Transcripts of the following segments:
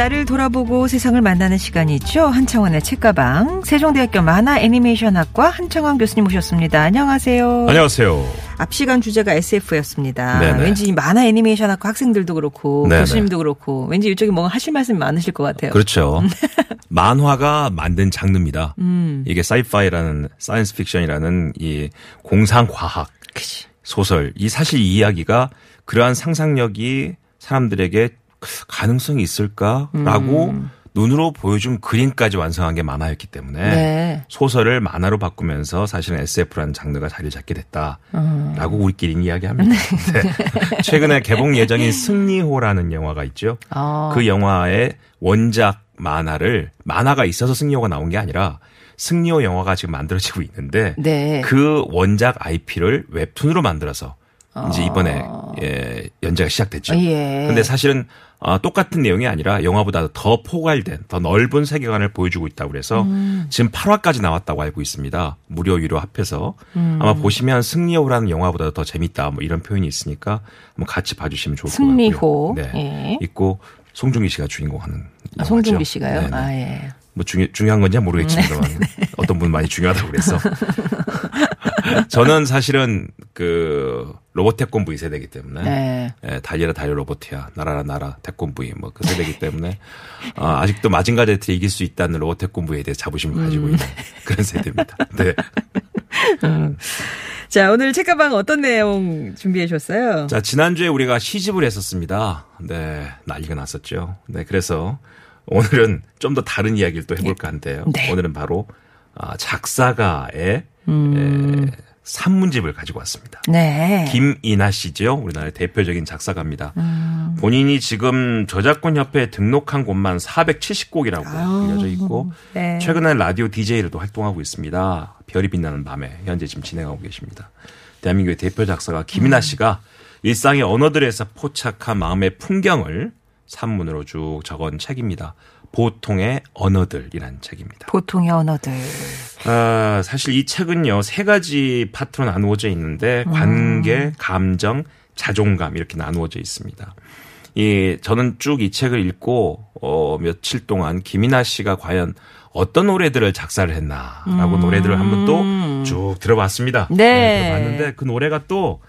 나를 돌아보고 세상을 만나는 시간이 있죠. 한창완의 책가방. 세종대학교 만화 애니메이션학과 한창완 교수님 모셨습니다. 안녕하세요. 안녕하세요. 앞 시간 주제가 SF였습니다. 네네. 왠지 이 만화 애니메이션학과 학생들도 그렇고 네네. 교수님도 그렇고 왠지 이쪽에 뭔가 하실 말씀이 많으실 것 같아요. 그렇죠. 만화가 만든 장르입니다. 음. 이게 sci-fi라는 science fiction이라는 이 공상 과학. 소설 이 사실 이 이야기가 그러한 상상력이 사람들에게 가능성이 있을까라고 눈으로 보여준 그림까지 완성한 게 만화였기 때문에 네. 소설을 만화로 바꾸면서 사실은 SF라는 장르가 자리를 잡게 됐다라고 음. 우리끼리는 이야기합니다. 네. 최근에 개봉 예정인 승리호라는 영화가 있죠. 아. 그 영화의 원작 만화를 만화가 있어서 승리호가 나온 게 아니라 승리호 영화가 지금 만들어지고 있는데 네. 그 원작 IP를 웹툰으로 만들어서 이제 이번에 예, 연재가 시작됐죠. 아. 예. 근데 사실은 아, 똑같은 내용이 아니라 영화보다 더 포괄된 더 넓은 세계관을 보여주고 있다고 그래서 음. 지금 8화까지 나왔다고 알고 있습니다. 무료 유료 합해서 음. 아마 보시면 승리호라는 영화보다 더 재밌다 뭐 이런 표현이 있으니까 한번 같이 봐주시면 좋을 것 승리호. 같고요. 네. 예. 있고 송중기 씨가 주인공 하는 아, 영화죠. 송중기 씨가요? 네네. 아, 예. 뭐 중요, 중요한 건지 모르겠지만 어떤 분은 많이 중요하다고 그래서 저는 사실은 그 로봇 태권브이 세대이기 때문에 네. 예, 달려라 달려 로봇이야 나라라 나라 태권브이 뭐 그 세대이기 때문에 아, 아직도 마징가 제트 이길 수 있다는 로봇 태권브이에 대해 자부심을 가지고 음. 있는 그런 세대입니다. 네. 자, 오늘 책가방 어떤 내용 준비해 주셨어요? 자, 지난주에 우리가 시집을 했었습니다. 네, 난리가 났었죠. 네, 그래서 오늘은 좀 더 다른 이야기를 또 해볼까 하는데요. 네. 오늘은 바로 아, 작사가의 음. 에, 산문집을 가지고 왔습니다. 네. 김이나 씨죠. 우리나라의 대표적인 작사가입니다. 음. 본인이 지금 저작권 협회에 등록한 곳만 470곡이라고 알려져 있고 네. 최근에 라디오 DJ로도 활동하고 있습니다. 별이 빛나는 밤에 현재 지금 진행하고 계십니다. 대한민국의 대표 작사가 김이나 음. 씨가 일상의 언어들에서 포착한 마음의 풍경을 산문으로 쭉 적은 책입니다. 보통의 언어들이란 책입니다. 보통의 언어들. 아, 사실 이 책은요, 세 가지 파트로 나누어져 있는데, 관계, 감정, 자존감, 이렇게 나누어져 있습니다. 이, 저는 쭉 이 책을 읽고, 어, 며칠 동안 김이나 씨가 과연 어떤 노래들을 작사를 했나라고 노래들을 한번 또 쭉 들어봤습니다. 네. 들어봤는데 그 노래가 또,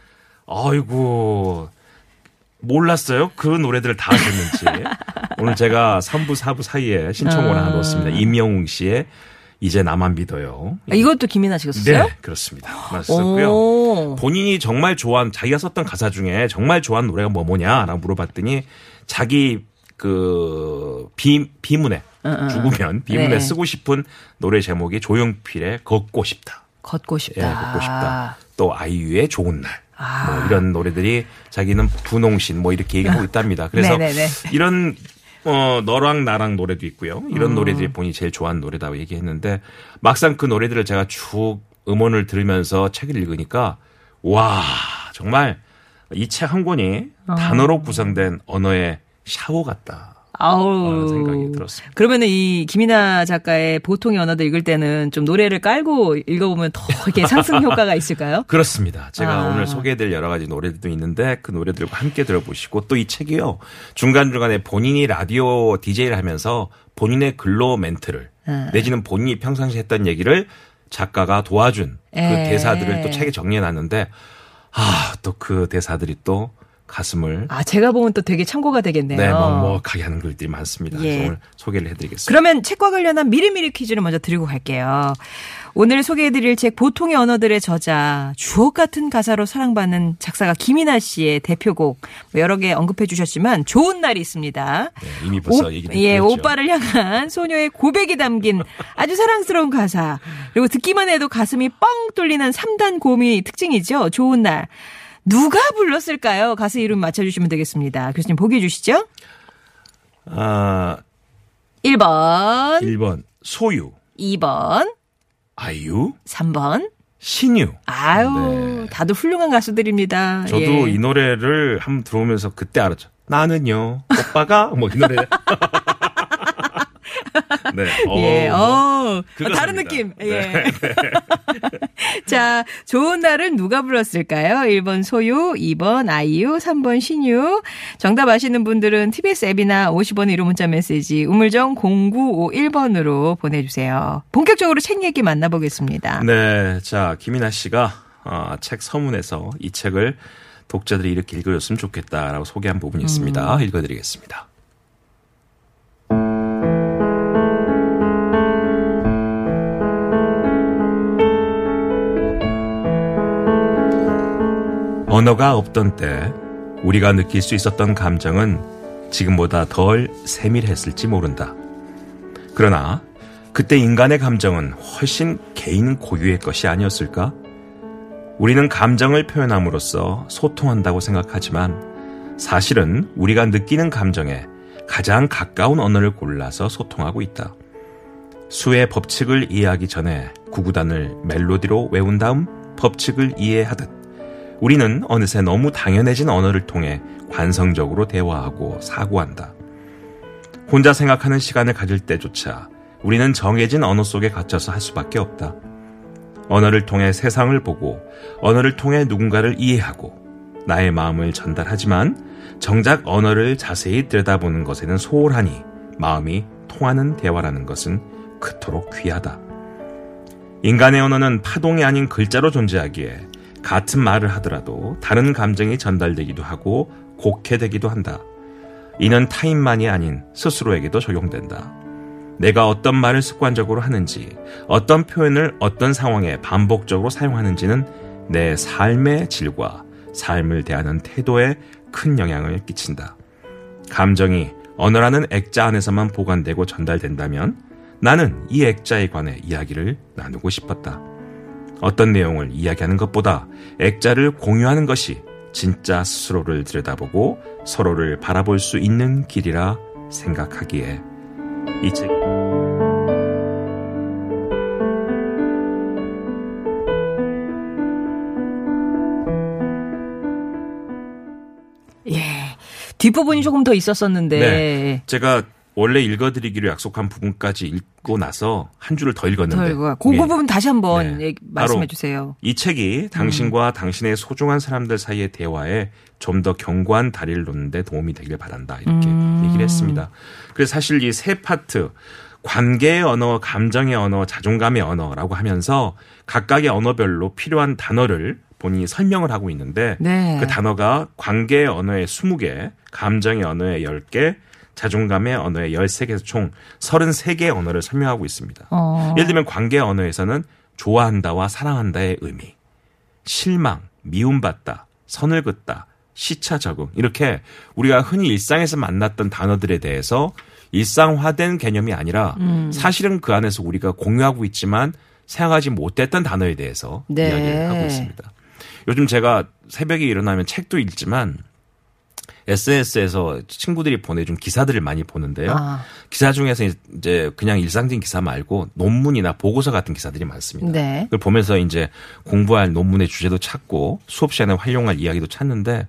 아이고, 몰랐어요. 그 노래들을 다 듣는지. 오늘 제가 3부, 4부 사이에 신청을 하나 넣었습니다. 임영웅 씨의 이제 나만 믿어요. 아, 이것도 김이나 씨가 썼어요? 네, 그렇습니다. 맞았고요. 오. 본인이 정말 좋아하는 자기가 썼던 가사 중에 정말 좋아하는 노래가 뭐 뭐냐라고 물어봤더니 자기 그 비, 비문에 죽으면 비문에 네. 쓰고 싶은 노래 제목이 조용필의 걷고 싶다. 걷고 예, 싶다. 걷고 싶다. 또 아이유의 좋은 날. 아. 뭐 이런 노래들이 자기는 분홍신 뭐 이렇게 얘기하고 있답니다. 그래서 네네네. 이런 어 너랑 나랑 노래도 있고요. 이런 음. 노래들이 본인이 제일 좋아하는 노래다고 얘기했는데 막상 그 노래들을 제가 쭉 음원을 들으면서 책을 읽으니까 와 정말 이 책 한 권이 어. 단어로 구성된 언어의 샤워 같다. 아우. 생각이 들었습니다. 그러면은 이 김이나 작가의 보통의 언어들 읽을 때는 좀 노래를 깔고 읽어보면 더 이렇게 상승 효과가 있을까요? 그렇습니다. 제가 아. 오늘 소개해드릴 여러 가지 노래들도 있는데 그 노래들과 함께 들어보시고 또 이 책이요. 중간 중간에 본인이 라디오 DJ를 하면서 본인의 글로 멘트를 아. 내지는 본인이 평상시 했던 얘기를 작가가 도와준 그 에. 대사들을 또 책에 정리해 놨는데 아, 또 그 대사들이 또 가슴을 아, 제가 보면 또 되게 참고가 되겠네요. 네, 먹먹하게 하는 글들이 많습니다. 예. 오늘 소개를 해드리겠습니다. 그러면 책과 관련한 미리미리 퀴즈를 먼저 드리고 갈게요. 오늘 소개해드릴 책 보통의 언어들의 저자 주옥 같은 가사로 사랑받는 작사가 김이나 씨의 대표곡 뭐 여러 개 언급해 주셨지만 좋은 날이 있습니다. 네, 이미 벌써 오- 얘기를 예, 드렸죠. 오빠를 향한 소녀의 고백이 담긴 아주 사랑스러운 가사. 그리고 듣기만 해도 가슴이 뻥 뚫리는 3단 고음이 특징이죠. 좋은 날. 누가 불렀을까요? 가수 이름 맞춰주시면 되겠습니다. 교수님 보기 주시죠. 아, 1번, 1번 소유, 2번, 아이유, 3번. 신유. 아유, 네. 다들 훌륭한 가수들입니다. 저도 예. 이 노래를 한번 들어오면서 그때 알았죠. 나는요, 오빠가 뭐 이 노래. 네. 예, 어, 어, 그거 다른 삽니다. 느낌. 네. 예. 자, 좋은 날은 누가 불렀을까요? 1번 소유, 2번 아이유, 3번 신유. 정답 아시는 분들은 TBS 앱이나 50원 1호 문자 메시지 우물정 0951번으로 보내주세요. 본격적으로 책 얘기 만나보겠습니다. 네. 자, 김이나 씨가 어, 책 서문에서 이 책을 독자들이 이렇게 읽어줬으면 좋겠다라고 소개한 부분이 있습니다. 음. 읽어드리겠습니다. 언어가 없던 때 우리가 느낄 수 있었던 감정은 지금보다 덜 세밀했을지 모른다. 그러나 그때 인간의 감정은 훨씬 개인 고유의 것이 아니었을까? 우리는 감정을 표현함으로써 소통한다고 생각하지만 사실은 우리가 느끼는 감정에 가장 가까운 언어를 골라서 소통하고 있다. 수의 법칙을 이해하기 전에 구구단을 멜로디로 외운 다음 법칙을 이해하듯 우리는 어느새 너무 당연해진 언어를 통해 관성적으로 대화하고 사고한다. 혼자 생각하는 시간을 가질 때조차 우리는 정해진 언어 속에 갇혀서 할 수밖에 없다. 언어를 통해 세상을 보고 언어를 통해 누군가를 이해하고 나의 마음을 전달하지만 정작 언어를 자세히 들여다보는 것에는 소홀하니 마음이 통하는 대화라는 것은 그토록 귀하다. 인간의 언어는 파동이 아닌 글자로 존재하기에 같은 말을 하더라도 다른 감정이 전달되기도 하고 곡해되기도 한다. 이는 타인만이 아닌 스스로에게도 적용된다. 내가 어떤 말을 습관적으로 하는지, 어떤 표현을 어떤 상황에 반복적으로 사용하는지는 내 삶의 질과 삶을 대하는 태도에 큰 영향을 끼친다. 감정이 언어라는 액자 안에서만 보관되고 전달된다면 나는 이 액자에 관해 이야기를 나누고 싶었다. 어떤 내용을 이야기하는 것보다 액자를 공유하는 것이 진짜 스스로를 들여다보고 서로를 바라볼 수 있는 길이라 생각하기에 이 책. 예. 뒷부분이 조금 더 있었었는데. 네. 제가 원래 읽어드리기로 약속한 부분까지 읽고 나서 한 줄을 더 읽었는데. 덜고 그 예. 부분 다시 한번 네. 말씀해 주세요. 이 책이 당신과 당신의 소중한 사람들 사이의 대화에 좀 더 견고한 다리를 놓는데 도움이 되길 바란다. 이렇게 음. 얘기를 했습니다. 그래서 사실 이 세 파트 관계의 언어, 감정의 언어, 자존감의 언어라고 하면서 각각의 언어별로 필요한 단어를 본인이 설명을 하고 있는데 네. 그 단어가 관계의 언어에 20개, 감정의 언어에 10개, 자존감의 언어에 13개에서 총 33개의 언어를 설명하고 있습니다. 어. 예를 들면 관계 언어에서는 좋아한다와 사랑한다의 의미, 실망, 미움받다, 선을 긋다, 시차 적응 이렇게 우리가 흔히 일상에서 만났던 단어들에 대해서 일상화된 개념이 아니라 음. 사실은 그 안에서 우리가 공유하고 있지만 생각하지 못했던 단어에 대해서 네. 이야기를 하고 있습니다. 요즘 제가 새벽에 일어나면 책도 읽지만 SNS에서 친구들이 보내준 기사들을 많이 보는데요. 아. 기사 중에서 이제 그냥 일상적인 기사 말고 논문이나 보고서 같은 기사들이 많습니다. 네. 그걸 보면서 이제 공부할 논문의 주제도 찾고 수업 시간에 활용할 이야기도 찾는데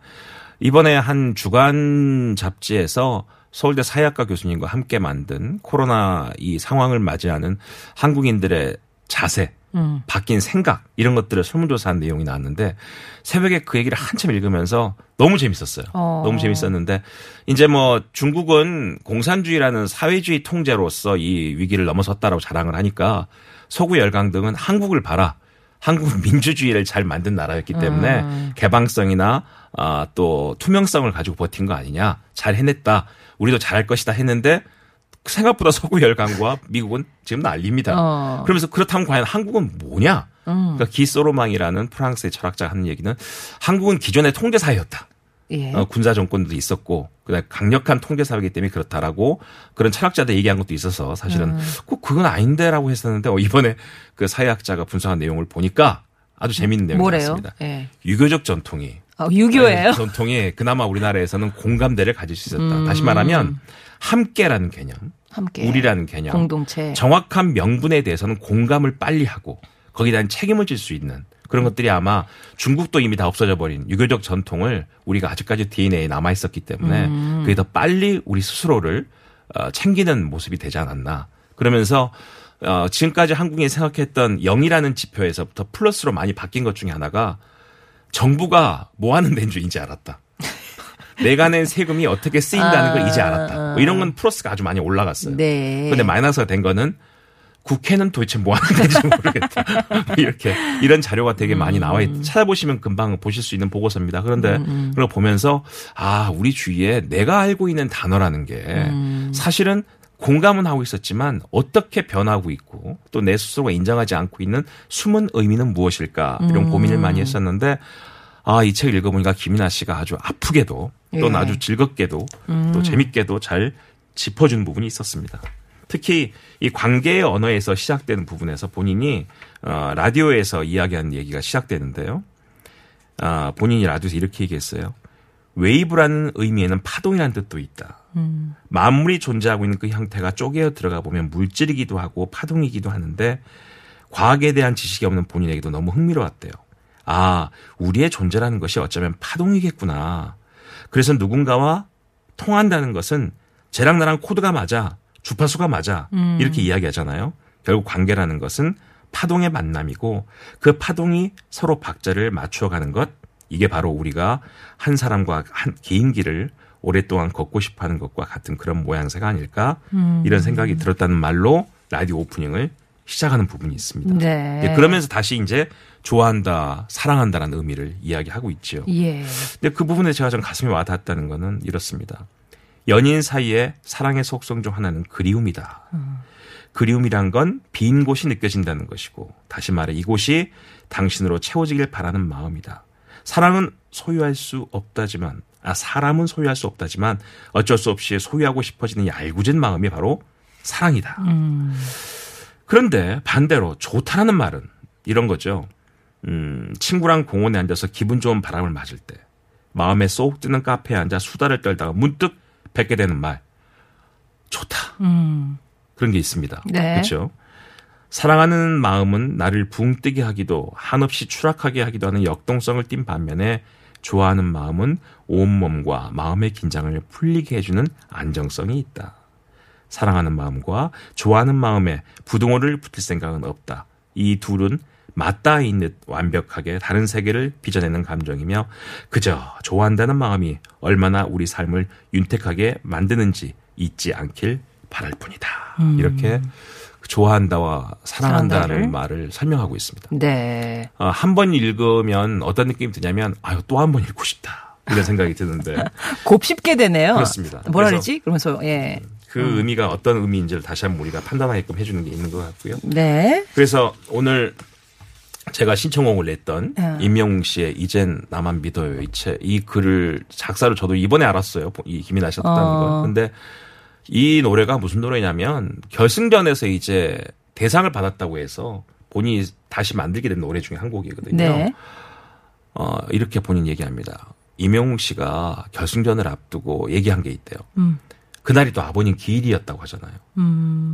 이번에 한 주간 잡지에서 서울대 사회학과 교수님과 함께 만든 코로나 이 상황을 맞이하는 한국인들의 자세, 음. 바뀐 생각 이런 것들을 설문조사한 내용이 나왔는데 새벽에 그 얘기를 한참 읽으면서 너무 재밌었어요. 어. 너무 재밌었는데 이제 뭐 중국은 공산주의라는 사회주의 통제로서 이 위기를 넘어섰다라고 자랑을 하니까 서구 열강 등은 한국을 봐라. 한국은 민주주의를 잘 만든 나라였기 때문에 음. 개방성이나 아, 또 투명성을 가지고 버틴 거 아니냐. 잘 해냈다. 우리도 잘할 것이다 했는데 생각보다 서구 열강과 미국은 지금 난립니다. 어. 그러면서 그렇다면 과연 한국은 뭐냐? 음. 그러니까 기소로망이라는 프랑스의 철학자가 하는 얘기는 한국은 기존의 통제 사회였다. 예. 어, 군사 정권도 있었고 그다음에 강력한 통제 사회이기 때문에 그렇다라고 그런 철학자들 얘기한 것도 있어서 사실은 음. 꼭 그건 아닌데라고 했었는데 어, 이번에 그 사회학자가 분석한 내용을 보니까 아주 재미있는 내용이 뭐래요? 나왔습니다. 예. 유교적 전통이 어, 유교예요? 네, 전통이 그나마 우리나라에서는 공감대를 가질 수 있었다. 음. 다시 말하면 함께라는 개념, 함께. 우리라는 개념, 공동체. 정확한 명분에 대해서는 공감을 빨리 하고 거기에 대한 책임을 질 수 있는 그런 것들이 아마 중국도 이미 다 없어져 버린 유교적 전통을 우리가 아직까지 DNA에 남아 있었기 때문에 음. 그게 더 빨리 우리 스스로를 어, 챙기는 모습이 되지 않았나. 그러면서 어, 지금까지 한국인이 생각했던 0이라는 지표에서부터 플러스로 많이 바뀐 것 중에 하나가 정부가 뭐 하는 데인 줄 이제 알았다. 내가 낸 세금이 어떻게 쓰인다는 걸 이제 알았다. 뭐 이런 건 플러스가 아주 많이 올라갔어요. 네. 근데 마이너스가 된 거는 국회는 도대체 뭐 하는 데인지 모르겠다. 뭐 이렇게 이런 자료가 되게 많이 나와 있, 찾아보시면 금방 보실 수 있는 보고서입니다. 그런데 그걸 보면서 아, 우리 주위에 내가 알고 있는 단어라는 게 사실은 공감은 하고 있었지만 어떻게 변하고 있고 또 내 스스로가 인정하지 않고 있는 숨은 의미는 무엇일까 이런 고민을 많이 했었는데 아, 이 책을 읽어보니까 김이나 씨가 아주 아프게도 또는 예. 아주 즐겁게도 또 재밌게도 잘 짚어준 부분이 있었습니다. 특히 이 관계의 언어에서 시작되는 부분에서 본인이 어, 라디오에서 이야기하는 얘기가 시작되는데요. 아, 본인이 라디오에서 이렇게 얘기했어요. wave라는 의미에는 파동이라는 뜻도 있다. 만물이 존재하고 있는 그 형태가 쪼개어 들어가 보면 물질이기도 하고 파동이기도 하는데 과학에 대한 지식이 없는 본인에게도 너무 흥미로웠대요. 아, 우리의 존재라는 것이 어쩌면 파동이겠구나. 그래서 누군가와 통한다는 것은 쟤랑 나랑 코드가 맞아. 주파수가 맞아. 이렇게 이야기하잖아요. 결국 관계라는 것은 파동의 만남이고 그 파동이 서로 박자를 맞추어 가는 것. 이게 바로 우리가 한 사람과 한 개인기를 오랫동안 걷고 싶어 하는 것과 같은 그런 모양새가 아닐까. 이런 생각이 들었다는 말로 라디오 오프닝을 시작하는 부분이 있습니다. 네. 예, 그러면서 다시 이제 좋아한다, 사랑한다라는 의미를 이야기하고 있죠. 예. 근데 그 부분에 제가 좀 가슴이 와닿았다는 거는 이렇습니다. 연인 사이의 사랑의 속성 중 하나는 그리움이다. 그리움이란 건 빈 곳이 느껴진다는 것이고 다시 말해 이곳이 당신으로 채워지길 바라는 마음이다. 사랑은 소유할 수 없다지만 아 사람은 소유할 수 없다지만 어쩔 수 없이 소유하고 싶어지는 이 알구진 마음이 바로 사랑이다. 그런데 반대로 좋다라는 말은 이런 거죠. 음, 친구랑 공원에 앉아서 기분 좋은 바람을 맞을 때 마음에 쏙 드는 카페에 앉아 수다를 떨다가 문득 뵙게 되는 말 좋다. 그런 게 있습니다. 네. 그렇죠. 사랑하는 마음은 나를 붕 뜨게 하기도 한없이 추락하게 하기도 하는 역동성을 띤 반면에 좋아하는 마음은 온몸과 마음의 긴장을 풀리게 해주는 안정성이 있다. 사랑하는 마음과 좋아하는 마음에 부동호를 붙일 생각은 없다. 이 둘은 맞닿아 있는 완벽하게 다른 세계를 빚어내는 감정이며 그저 좋아한다는 마음이 얼마나 우리 삶을 윤택하게 만드는지 잊지 않길 바랄 뿐이다. 이렇게 좋아한다와 사랑한다는 사랑한다를. 말을 설명하고 있습니다. 네. 어, 한번 읽으면 어떤 느낌이 드냐면 아유 또 한 번 읽고 싶다. 이런 생각이 드는데 곱씹게 되네요. 그렇습니다. 뭐라 그러지? 그러면서 예. 그 의미가 어떤 의미인지를 다시 한번 우리가 판단하게끔 해주는 게 있는 것 같고요. 네. 그래서 오늘 제가 신청곡을 냈던 네. 임영웅 씨의 이젠 나만 믿어요 이, 책, 이 글을 작사를 저도 이번에 알았어요. 이 김이 나셨다는 어. 걸. 근데 이 노래가 무슨 노래냐면 결승전에서 이제 대상을 받았다고 해서 본인이 다시 만들게 된 노래 중에 한 곡이거든요. 네. 어, 이렇게 본인 얘기합니다. 임영웅 씨가 결승전을 앞두고 얘기한 게 있대요. 음. 그날이 또 아버님 기일이었다고 하잖아요.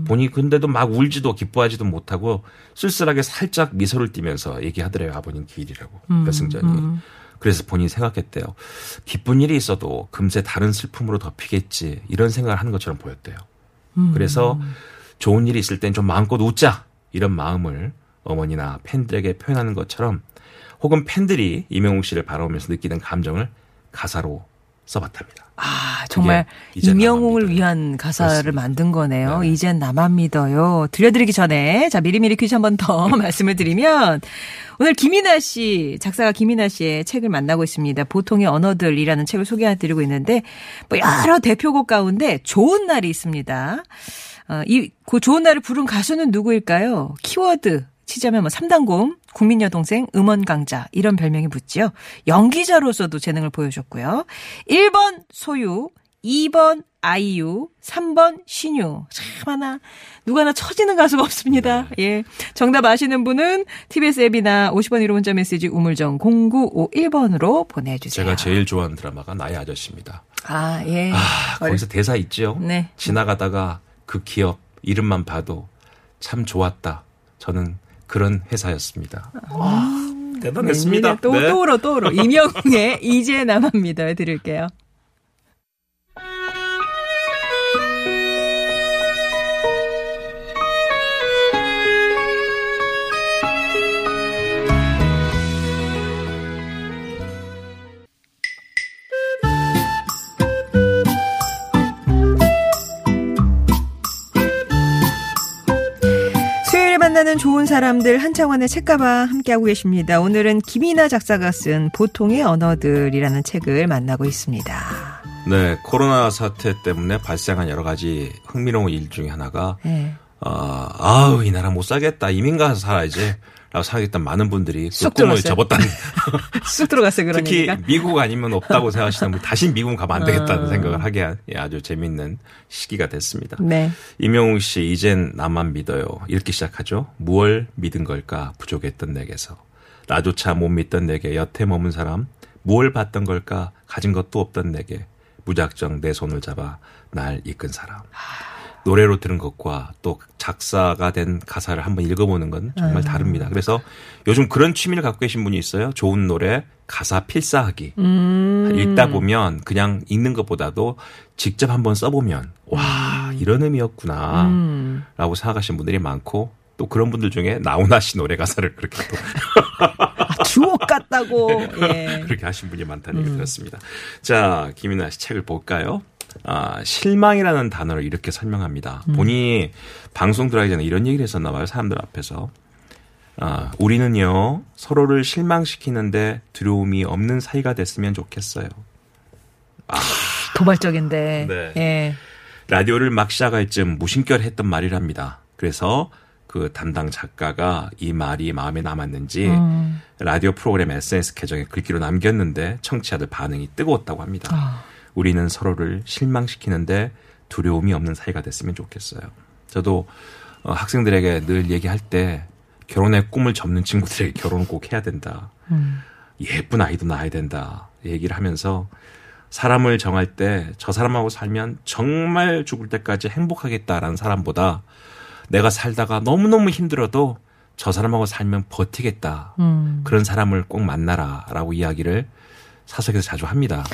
본인이 근데도 막 울지도 기뻐하지도 못하고 쓸쓸하게 살짝 미소를 띠면서 얘기하더래요. 아버님 기일이라고. 음. 결승전이. 그래서 본인이 생각했대요. 기쁜 일이 있어도 금세 다른 슬픔으로 덮이겠지. 이런 생각을 하는 것처럼 보였대요. 음. 그래서 좋은 일이 있을 땐 좀 마음껏 웃자. 이런 마음을 어머니나 팬들에게 표현하는 것처럼 혹은 팬들이 임영웅 씨를 바라보면서 느끼는 감정을 가사로 써봤답니다. 아, 정말 임영웅을. 위한 가사를 그렇습니다. 만든 거네요. 네. 이젠 나만 믿어요. 들려드리기 전에 자 미리미리 퀴즈 한 번 더 말씀을 드리면 오늘 김이나 씨 작사가 김이나 씨의 책을 만나고 있습니다. 보통의 언어들이라는 책을 소개해드리고 있는데 뭐 여러 대표곡 가운데 좋은 날이 있습니다. 어, 이그 좋은 날을 부른 가수는 누구일까요? 키워드 치자면 뭐 3단곰, 국민여동생, 음원 강자 이런 별명이 붙지요. 연기자로서도 재능을 보여줬고요. 1번 소유, 2번 아이유, 3번 신유. 참 하나 누가 하나 처지는 가수가 없습니다. 예. 정답 아시는 분은 TBS 앱이나 50원 1호 문자 메시지 우물정 0951번으로 보내주세요. 제가 제일 좋아하는 드라마가 나의 아저씨입니다. 아, 예. 아, 거기서 대사 있죠? 네. 지나가다가 그 기업 이름만 봐도 참 좋았다. 저는 그런 회사였습니다. 와, 대단했습니다. 또, 네. 또 울어. 이명웅의 이제 믿어요. 드릴게요. 만나는 좋은 사람들 한창원의 책가방 함께하고 계십니다. 오늘은 김이나 작사가 쓴 보통의 언어들이라는 책을 만나고 있습니다. 네, 코로나 사태 때문에 발생한 여러 가지 흥미로운 일 중에 하나가 네. 어, 아우 이 나라 못 살겠다 이민 가서 살아야지 라고 생각했던 많은 분들이 그쑥 꿈을 들어갔어요. 접었다는 쑥 들어갔어요, 그런 특히 얘기가. 미국 아니면 없다고 생각하시는 분 다시 미국 가면 안 되겠다는 어. 생각을 하게 한 예, 아주 재밌는 시기가 됐습니다. 네. 임영웅 씨 이젠 나만 믿어요 이렇게 시작하죠. 무얼 믿은 걸까 부족했던 내게서 나조차 못 믿던 내게 여태 머문 사람 무얼 봤던 걸까 가진 것도 없던 내게 무작정 내 손을 잡아 날 이끈 사람 노래로 들은 것과 또 작사가 된 가사를 한번 읽어보는 건 정말 다릅니다. 그래서 요즘 그런 취미를 갖고 계신 분이 있어요. 좋은 노래 가사 필사하기. 읽다 보면 그냥 읽는 것보다도 직접 한번 써보면 와 이런 의미였구나 음. 라고 생각하시는 분들이 많고 또 그런 분들 중에 나훈아 씨 노래 가사를 그렇게 또 아, 주옥 같다고. 예. 그렇게 하신 분이 많다는 얘기 들었습니다. 자, 김이나 씨 책을 볼까요? 아, 실망이라는 단어를 이렇게 설명합니다. 본인이 방송 들어가기 전에 이런 얘기를 했었나 봐요. 사람들 앞에서. 아, 우리는요, 서로를 실망시키는데 두려움이 없는 사이가 됐으면 좋겠어요. 도발적인데. 네. 예. 라디오를 막 시작할 즈음 무심결 했던 말이랍니다. 그래서 그 담당 작가가 이 말이 마음에 남았는지 음. 라디오 프로그램 SNS 계정에 글귀로 남겼는데 청취자들 반응이 뜨거웠다고 합니다. 아. 우리는 서로를 실망시키는데 두려움이 없는 사이가 됐으면 좋겠어요. 저도 어, 학생들에게 늘 얘기할 때 결혼의 꿈을 접는 친구들에게 결혼을 꼭 해야 된다. 음. 예쁜 아이도 낳아야 된다. 얘기를 하면서 사람을 정할 때 저 사람하고 살면 정말 죽을 때까지 행복하겠다라는 사람보다 내가 살다가 너무너무 힘들어도 저 사람하고 살면 버티겠다. 음. 그런 사람을 꼭 만나라. 라고 이야기를 사석에서 자주 합니다.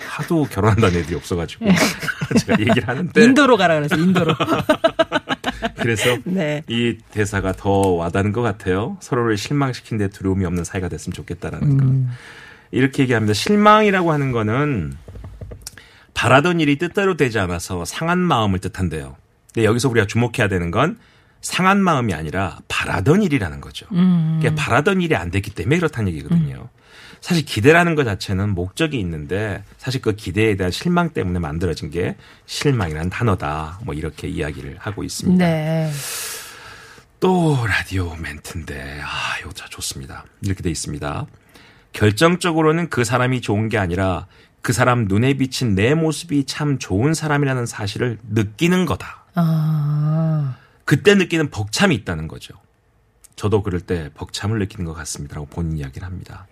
하도 결혼한다는 애들이 없어가지고 제가 얘기를 하는데 인도로 가라 그래서 인도로. 그래서 네. 이 대사가 더 와닿는 것 같아요. 서로를 실망시키는데 두려움이 없는 사이가 됐으면 좋겠다라는 거. 이렇게 얘기합니다. 실망이라고 하는 거는 바라던 일이 뜻대로 되지 않아서 상한 마음을 뜻한대요. 근데 여기서 우리가 주목해야 되는 건 상한 마음이 아니라 바라던 일이라는 거죠. 그게 바라던 일이 안 됐기 때문에 그렇다는 얘기거든요. 사실 기대라는 것 자체는 목적이 있는데 사실 그 기대에 대한 실망 때문에 만들어진 게 실망이라는 단어다. 뭐 이렇게 이야기를 하고 있습니다. 네. 또 라디오 멘트인데 아 이거 참 좋습니다. 이렇게 돼 있습니다. 결정적으로는 그 사람이 좋은 게 아니라 그 사람 눈에 비친 내 모습이 참 좋은 사람이라는 사실을 느끼는 거다. 아. 그때 느끼는 벅참이 있다는 거죠. 저도 그럴 때 벅참을 느끼는 것 같습니다라고 본인 이야기를 합니다.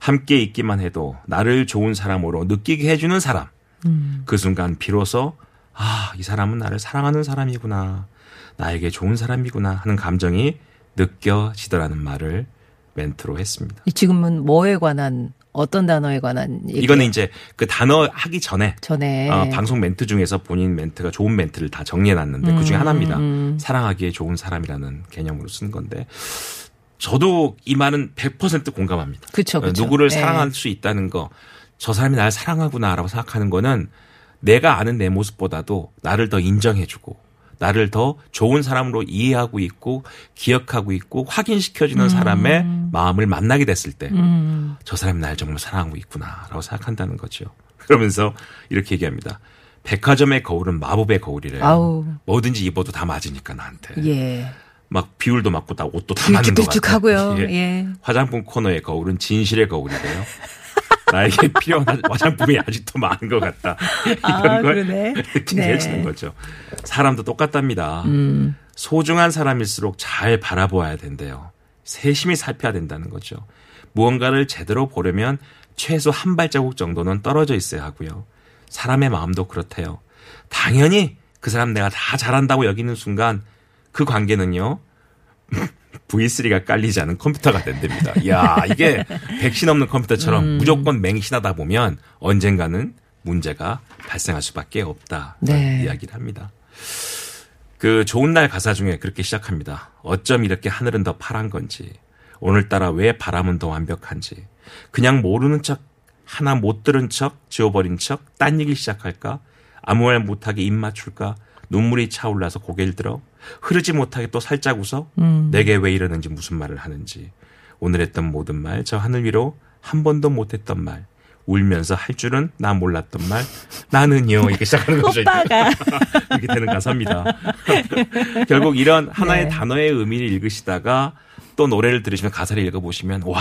함께 있기만 해도 나를 좋은 사람으로 느끼게 해주는 사람. 그 순간 비로소 아, 이 사람은 나를 사랑하는 사람이구나. 나에게 좋은 사람이구나 하는 감정이 느껴지더라는 말을 멘트로 했습니다. 이 지금은 뭐에 관한 어떤 단어에 관한 얘기? 이거는 이제 그 단어 하기 전에 전에 어, 방송 멘트 중에서 본인 멘트가 좋은 멘트를 다 정리해 놨는데 그 중에 하나입니다. 사랑하기에 좋은 사람이라는 개념으로 쓴 건데 저도 이 말은 100% 공감합니다. 그쵸, 그쵸. 누구를 예. 사랑할 수 있다는 거 저 사람이 날 사랑하구나라고 생각하는 거는 내가 아는 내 모습보다도 나를 더 인정해주고 나를 더 좋은 사람으로 이해하고 있고 기억하고 있고 확인시켜주는 사람의 마음을 만나게 됐을 때저 사람이 날 정말 사랑하고 있구나라고 생각한다는 거죠. 그러면서 이렇게 얘기합니다. 백화점의 거울은 마법의 거울이래요. 아우. 뭐든지 입어도 다 맞으니까 나한테. 예. 막 비율도 맞고 다 옷도 다 맞는 것 같아요. 뚫쭉하고요. 예. 화장품 코너의 거울은 진실의 거울이래요. 나에게 필요한 화장품이 아직도 많은 것 같다. 아, 이런 걸 그러네. 느끼게 네. 해주는 거죠. 사람도 똑같답니다. 음. 소중한 사람일수록 잘 바라보아야 된대요. 세심히 살펴야 된다는 거죠. 무언가를 제대로 보려면 최소 한 발자국 정도는 떨어져 있어야 하고요. 사람의 마음도 그렇대요. 당연히 그 사람 내가 다 잘한다고 여기는 순간 그 관계는요. V3가 깔리지 않은 컴퓨터가 된답니다. 이야, 이게 백신 없는 컴퓨터처럼 음. 무조건 맹신하다 보면 언젠가는 문제가 발생할 수밖에 없다. 네. 이야기를 합니다. 그 좋은 날 가사 중에 그렇게 시작합니다. 어쩜 이렇게 하늘은 더 파란 건지, 오늘따라 왜 바람은 더 완벽한지, 그냥 모르는 척, 하나 못 들은 척, 지워버린 척, 딴 얘기 시작할까? 아무 말 못하게 입 맞출까? 눈물이 차올라서 고개를 들어? 흐르지 못하게 또 살짝 웃어? 내게 왜 이러는지 무슨 말을 하는지. 오늘 했던 모든 말, 저 하늘 위로 한 번도 못했던 말, 울면서 할 줄은 나 몰랐던 말, 나는요, 이렇게 시작하는 거죠. 오빠가. 이렇게 되는 가사입니다. 결국 이런 하나의 네. 단어의 의미를 읽으시다가 또 노래를 들으시면 가사를 읽어보시면 와,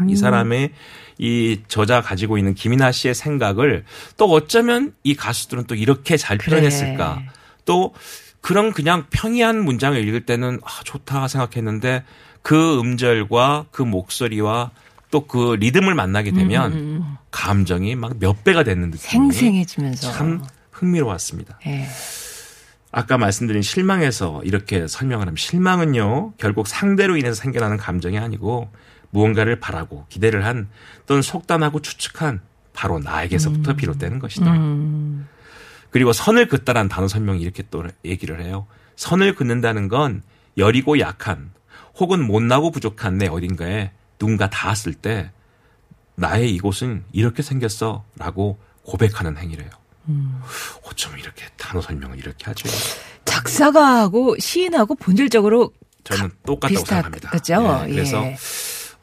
음. 이 사람의 이 저자 가지고 있는 김이나 씨의 생각을 또 어쩌면 이 가수들은 또 이렇게 잘 그래. 표현했을까. 또 그런 그냥 평이한 문장을 읽을 때는 아, 좋다 생각했는데 그 음절과 그 목소리와 또 그 리듬을 만나게 되면 감정이 막 몇 배가 되는 느낌이 생생해지면서. 참 흥미로웠습니다. 예. 아까 말씀드린 실망에서 이렇게 설명을 하면 실망은요 결국 상대로 인해서 생겨나는 감정이 아니고 무언가를 바라고 기대를 한 또는 속단하고 추측한 바로 나에게서부터 비롯되는 것이다. 그리고 선을 긋다란 단어 설명이 이렇게 또 얘기를 해요. 선을 긋는다는 건 여리고 약한 혹은 못나고 부족한 내 어딘가에 누군가 닿았을 때 나의 이곳은 이렇게 생겼어 라고 고백하는 행위래요. 어쩜 이렇게 단어 설명을 이렇게 하죠? 작사가하고 시인하고 본질적으로 저는 똑같다고 비슷하- 생각합니다. 그죠? 예, 그래서 예.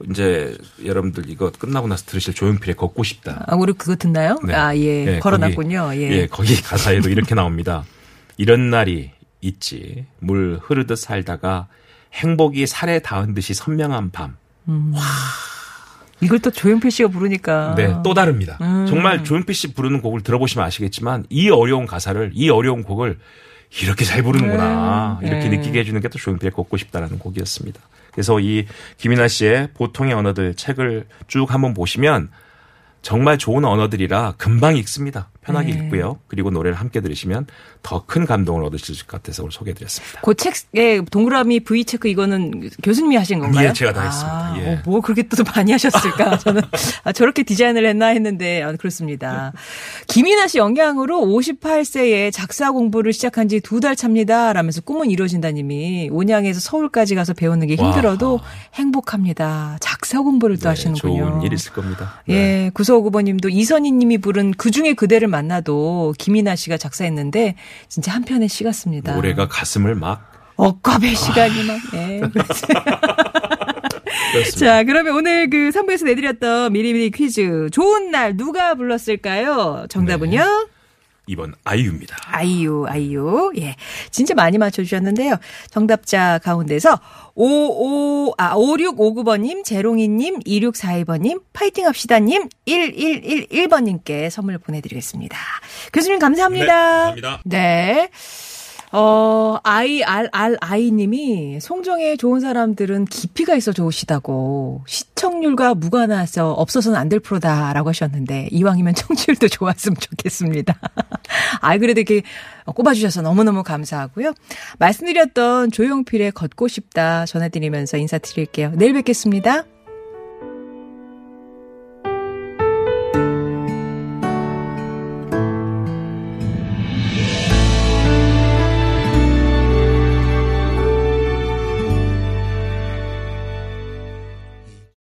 이제 여러분들 이거 끝나고 나서 들으실 조용필의 걷고 싶다. 아, 우리 그거 듣나요? 네. 아, 예. 예, 걸어놨군요. 거기, 예. 예, 거기 가사에도 이렇게 나옵니다. 이런 날이 있지. 물 흐르듯 살다가 행복이 살에 닿은 듯이 선명한 밤. 이걸 또 조용필 씨가 부르니까. 네, 또 다릅니다. 음. 정말 조용필 씨 부르는 곡을 들어보시면 아시겠지만 이 어려운 가사를 이 어려운 곡을 이렇게 잘 부르는구나 네. 이렇게 네. 느끼게 해주는 게 또 조용필의 걷고 싶다라는 곡이었습니다. 그래서 이 김이나 씨의 보통의 언어들 책을 쭉 한번 보시면 정말 좋은 언어들이라 금방 읽습니다. 편하게 네. 읽고요. 그리고 노래를 함께 들으시면 더 큰 감동을 얻으실 것 같아서 오늘 소개해드렸습니다. 그 책에 동그라미 V 체크 이거는 교수님이 하신 건가요? 예, 제가 다 아, 했습니다. 예. 어, 뭐 그렇게 또 많이 하셨을까? 저는 아, 저렇게 디자인을 했나 했는데 아, 그렇습니다. 김이나 씨 영향으로 58세에 작사 공부를 시작한 지 두 달 차입니다. 라면서 꿈은 이루어진다님이 온양에서 서울까지 가서 배우는 게 힘들어도 와. 행복합니다. 작사 공부를 또 네, 하시는군요. 좋은 일 있을 겁니다. 네. 예, 구서구버님도 이선희 님이 부른 그 중에 그대를 만나도 김이나 씨가 작사했는데 진짜 한 편의 시 같습니다. 노래가 가슴을 막 억겁의 시간이 막, 예. 자, 그러면 오늘 그 3부에서 내드렸던 미리미리 퀴즈. 좋은 날 누가 불렀을까요? 정답은요? 이번 아이유입니다. 아이유, 아이유. 예. 진짜 많이 맞춰주셨는데요. 정답자 가운데서 55, 아, 5659번님, 제롱이님, 2642번님, 파이팅 합시다님, 1111번님께 선물 보내드리겠습니다. 교수님 감사합니다. 네, 감사합니다. 네. 어, 아이님이 송정의 좋은 사람들은 깊이가 있어 좋으시다고 시청률과 무관해서 없어서는 안 될 프로다라고 하셨는데 이왕이면 청취율도 좋았으면 좋겠습니다. 아이, 그래도 이렇게 꼽아주셔서 너무너무 감사하고요. 말씀드렸던 조용필의 걷고 싶다 전해드리면서 인사드릴게요. 내일 뵙겠습니다.